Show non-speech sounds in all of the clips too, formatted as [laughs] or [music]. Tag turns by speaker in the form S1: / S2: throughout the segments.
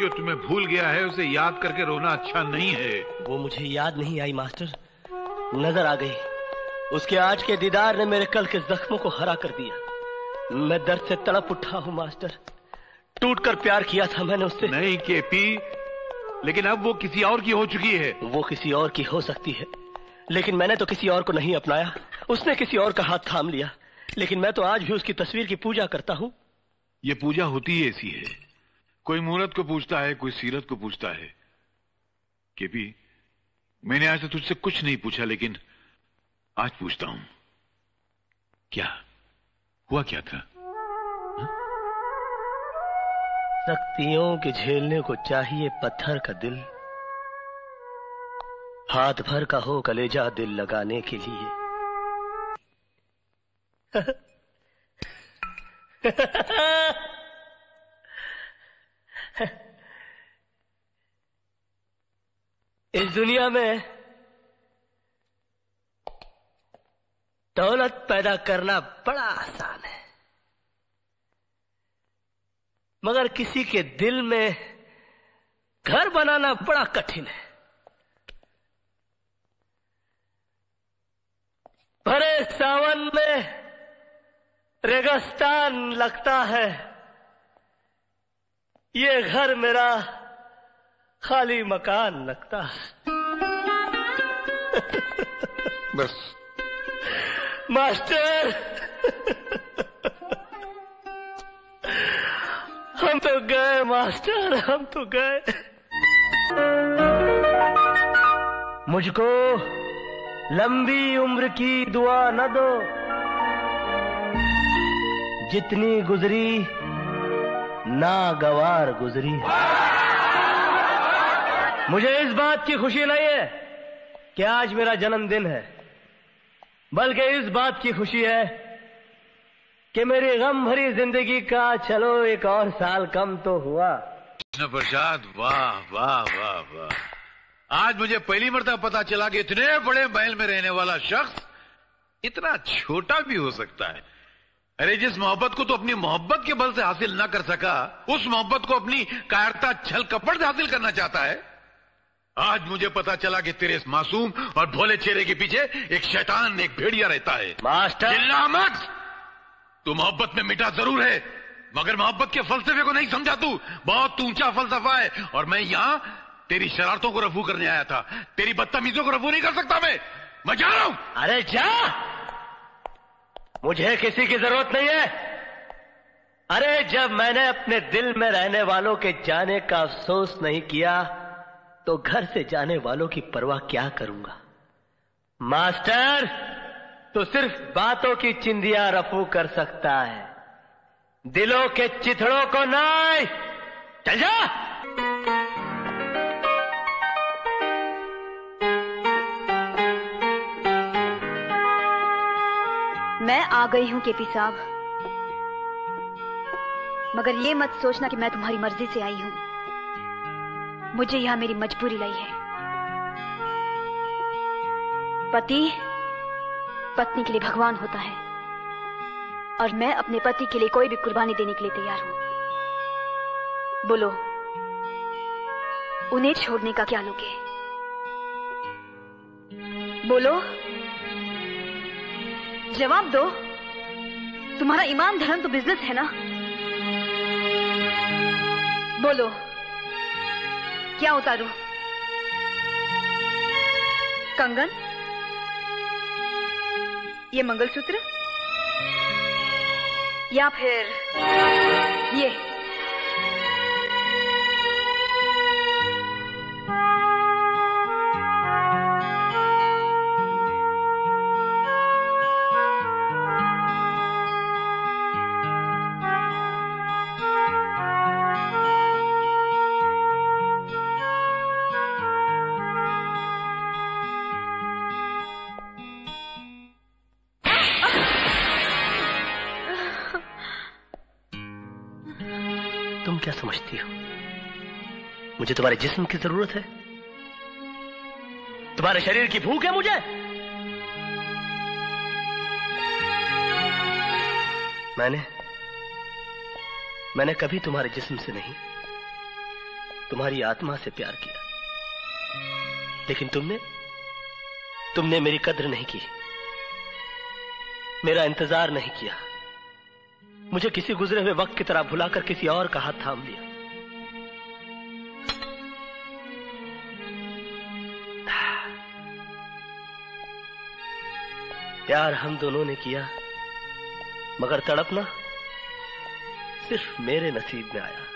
S1: जो तुम्हें भूल गया है उसे याद करके रोना अच्छा नहीं है।
S2: वो मुझे याद नहीं आई मास्टर। नज़र आ गई। उसके आज के दीदार ने मेरे कल के जख्मों को हरा कर दिया। मैं दर्द से तड़प उठा हूँ मास्टर। टूट कर प्यार किया था मैंने उससे।
S1: नहीं केपी लेकिन अब वो किसी और की हो चुकी है।
S2: वो किसी और की हो सकती है। लेकिन मैंने तो किसी और को नहीं अपनाया। उसने किसी और का हाथ थाम लिया। लेकिन मैं तो आज भी उसकी तस्वीर की पूजा करता हूँ।
S1: ये पूजा होती ही ऐसी है। कोई मूर्त को पूछता है, कोई सीरत को पूछता है। केपी, मैंने आज तो तुझसे कुछ नहीं पूछा, लेकिन आज पूछता हूँ। क्या? हुआ क्या था?
S2: शक्तियों के झेलने को चाहिए पत्थर का दिल। हाथ भर का हो कलेजा दिल लगाने के लिए। [laughs] [laughs] इस दुनिया में दौलत पैदा करना बड़ा आसान है। मगर किसी के दिल में घर बनाना बड़ा कठिन है। भरे सावन में रेगिस्तान लगता है। ये घर मेरा खाली मकान लगता है।
S1: बस।
S2: मास्टर हम तो गए मास्टर हम तो गए। मुझको लंबी उम्र की दुआ न दो। जितनी गुजरी नागवार गुजरी है। मुझे इस बात की खुशी नहीं है कि आज मेरा जन्मदिन है, बल्कि इस बात की खुशी है कि मेरी गम भरी ज़िंदगी का चलो एक और साल कम तो हुआ।
S1: कृष्ण प्रसाद, वाह वाह वाह वाह। आज मुझे पहली मरतबा पता चला कि इतने बड़े महल में रहने वाला शख्स इतना छोटा भी हो सकता है। अरे जिस मोहब्बत को तो अपनी मोहब्बत के बल से हासिल न कर सका उस मोहब्बत को अपनी कायरता छल कपट से हासिल करना चाहता है। आज मुझे पता चला कि तेरे इस मासूम और भोले चेहरे के पीछे एक शैतान एक भेड़िया रहता है।
S2: मास्टर।
S1: चिल्ला मत तू मोहब्बत में मिटा ज़रूर है मगर मोहब्बत के फलसफे को नहीं समझा तू। बहुत ऊँचा फलसफा है और मैं यहाँ तेरी शरारतों को रफू करने आया था। तेरी बदतमीजों को रफू नहीं कर सकता मैं। मैं जा रहा हूँ।
S2: अरे जा! मुझे किसी की ज़रूरत नहीं है। अरे, जब मैंने अपने दिल में रहने वालों के जाने का अफसोस नहीं किया तो घर से जाने वालों की परवाह क्या करूँगा? मास्टर तो सिर्फ़ बातों की चिंदिया रफू कर सकता है। दिलों के चिथड़ों को नहीं चल जा!
S3: मैं आ गई हूँ, केपी साहब। मगर ये मत सोचना कि मैं तुम्हारी मर्ज़ी से आई हूँ। मुझे यहाँ मेरी मजबूरी लाई है। पति, पत्नी के लिए भगवान होता है। और मैं अपने पति के लिए कोई भी कुर्बानी देने के लिए तैयार हूँ। बोलो, उन्हें छोड़ने का क्या लोगे बोलो जवाब दो। तुम्हारा ईमान धर्म तो बिज़नेस है ना? बोलो, क्या उतारू? कंगन? ये मंगलसूत्र? या फिर ये?
S2: तुम क्या समझती हो? मुझे तुम्हारे जिस्म की ज़रूरत है। तुम्हारे शरीर की भूख है मुझे। मैंने मैंने कभी तुम्हारे जिस्म से नहीं, तुम्हारी आत्मा से प्यार किया। लेकिन तुमने तुमने मेरी कद्र नहीं की। मेरा इंतज़ार नहीं किया। मुझे किसी गुजरे हुए वक्त की तरह भुलाकर किसी और का हाथ थाम लिया। प्यार हम दोनों ने किया, मगर तड़पना सिर्फ़ मेरे नसीब में आया।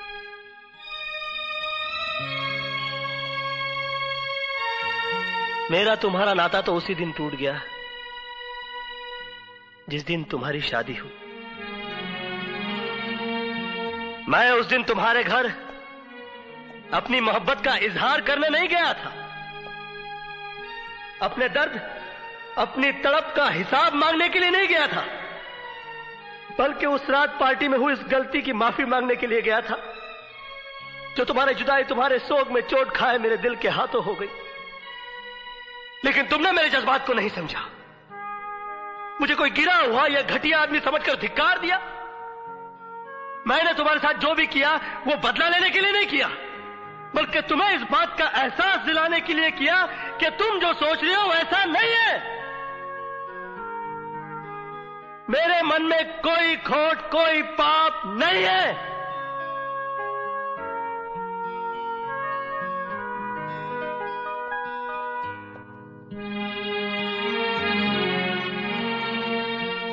S2: मेरा तुम्हारा नाता तो उसी दिन टूट गया, जिस दिन तुम्हारी शादी हुई। मैं उस दिन तुम्हारे घर अपनी मोहब्बत का इजहार करने नहीं गया था। अपने दर्द, अपनी तड़प का हिसाब मांगने के लिए नहीं गया था। बल्कि उस रात पार्टी में हुई इस गलती की माफ़ी मांगने के लिए गया था, जो तुम्हारे जुदाई, तुम्हारे सोग में चोट खाए मेरे दिल के हाथों हो गई। लेकिन तुमने मेरे जज्बात को नहीं समझा। मुझे कोई गिरा हुआ या घटिया आदमी समझकर धिक्कार दिया। मैंने तुम्हारे साथ जो भी किया, वो बदला लेने के लिए नहीं किया। बल्कि तुम्हें इस बात का एहसास दिलाने के लिए किया कि तुम जो सोच रहे हो ऐसा नहीं है। मेरे मन में कोई खोट, कोई पाप नहीं है।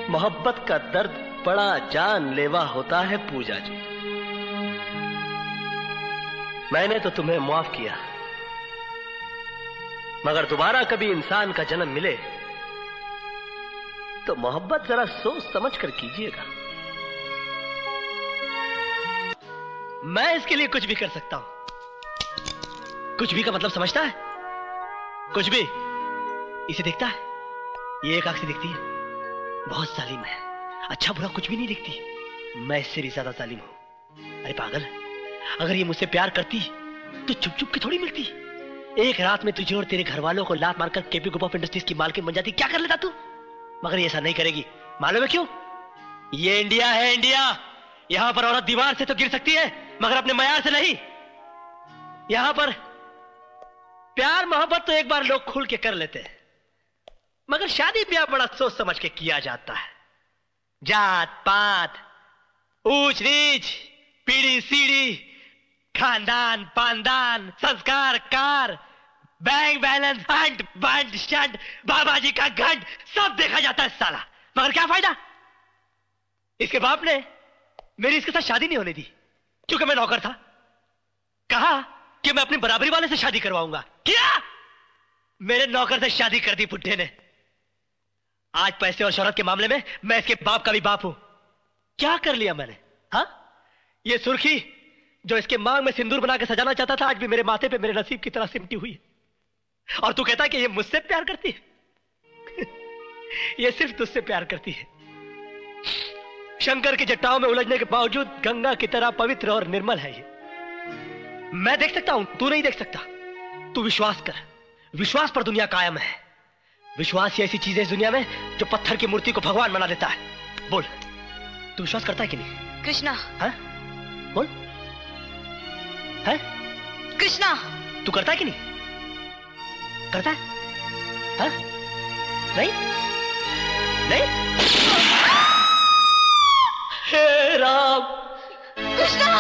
S2: मोहब्बत का दर्द बड़ा जानलेवा होता है पूजा जी। मैंने तो तुम्हें माफ़ किया। मगर दोबारा कभी इंसान का जन्म मिले तो मोहब्बत जरा सोच समझ कर कीजिएगा। मैं इसके लिए कुछ भी कर सकता हूँ। कुछ भी का मतलब समझता है? कुछ भी। इसे देखता है? ये एक आँख से दिखती है। बहुत जालिम है अच्छा बुरा कुछ भी नहीं दिखती। मैं इससे भी ज़्यादा जालिम हूँ। अरे पागल, अगर ये मुझसे प्यार करती तो चुप चुप के थोड़ी मिलती। एक रात में तुझे और तेरे घर वालों को लात मारकर केपी ग्रुप ऑफ़ इंडस्ट्रीज़ की मालकिन बन जाती, क्या कर लेता तू? मगर ये ऐसा नहीं करेगी। मालूम है क्यों? ये इंडिया है इंडिया। यहाँ पर औरत दीवार से तो गिर सकती है, मगर अपने मयार से नहीं। यहाँ पर प्यार, मोहब्बत तो एक बार लोग खुल के कर लेते हैं। मगर शादी ब्याह बड़ा सोच समझ के किया जाता है। जात, पात, ऊंच, नीच, पीढ़ी, सीढ़ी, खानदान, पानदान, संस्कार, कार, बैंक बैलेंस, हंट, बंट, शंट बाबा जी का घंट, सब देखा जाता है साला। मगर क्या फ़ायदा? इसके बाप ने मेरी इसके साथ शादी नहीं होने दी, क्योंकि मैं नौकर था। कहा कि मैं अपनी बराबरी वाले से शादी करवाऊँगा। क्या? मेरे नौकर से शादी कर दी बुढ़े ने। आज पैसे और शोहरत के मामले में मैं इसके बाप का भी बाप हूँ। क्या कर लिया मैंने, हा? ये सुर्खी जो इसके मांग में सिंदूर बना के सजाना चाहता था, आज भी मेरे माथे पे मेरे नसीब की तरह सिमटी हुई और तू कहता है कि ये मुझसे प्यार करती है? [laughs] ये सिर्फ़ तुझसे प्यार करती है। शंकर की जट्टाओं में उलझने के बावजूद गंगा की तरह पवित्र और निर्मल है ये। मैं देख सकता हूँ, तू नहीं देख सकता। तू विश्वास कर, विश्वास पर दुनिया कायम है। विश्वास ही ऐसी चीज़ है इस दुनिया में जो पत्थर की मूर्ति को भगवान बना देता है। बोल। तू विश्वास करता है कि नहीं?
S3: कृष्णा।
S2: है? बोल। है?
S3: कृष्णा।
S2: तू करता है कि नहीं? करता है। हा? नहीं? नहीं? हे राम।
S3: कृष्णा!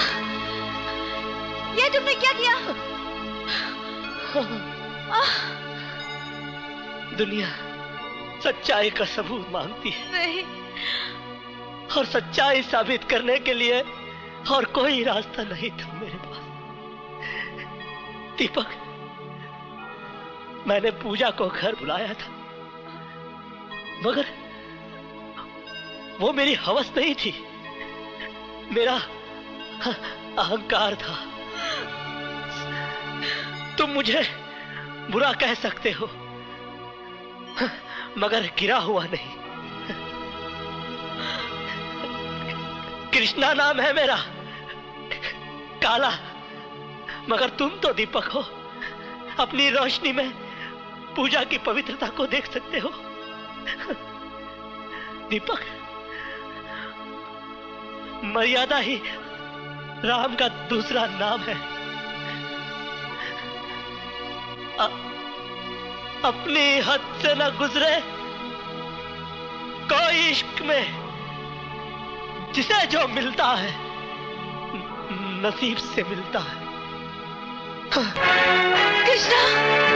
S3: ये तुमने क्या किया?
S2: दुनिया सच्चाई का सबूत मांगती है।
S3: नहीं।
S2: और सच्चाई साबित करने के लिए और कोई रास्ता नहीं था मेरे पास। दीपक मैंने पूजा को घर बुलाया था मगर वो मेरी हवस नहीं थी। मेरा अहंकार था। तुम मुझे बुरा कह सकते हो। मगर गिरा हुआ नहीं। कृष्णा नाम है मेरा। काला। मगर तुम तो दीपक हो। अपनी रोशनी में पूजा की पवित्रता को देख सकते हो। दीपक, मर्यादा ही राम का दूसरा नाम है। अपनी हद से ना गुजरे। कोई इश्क में जिसे जो मिलता है नसीब से मिलता है।
S3: कृष्णा!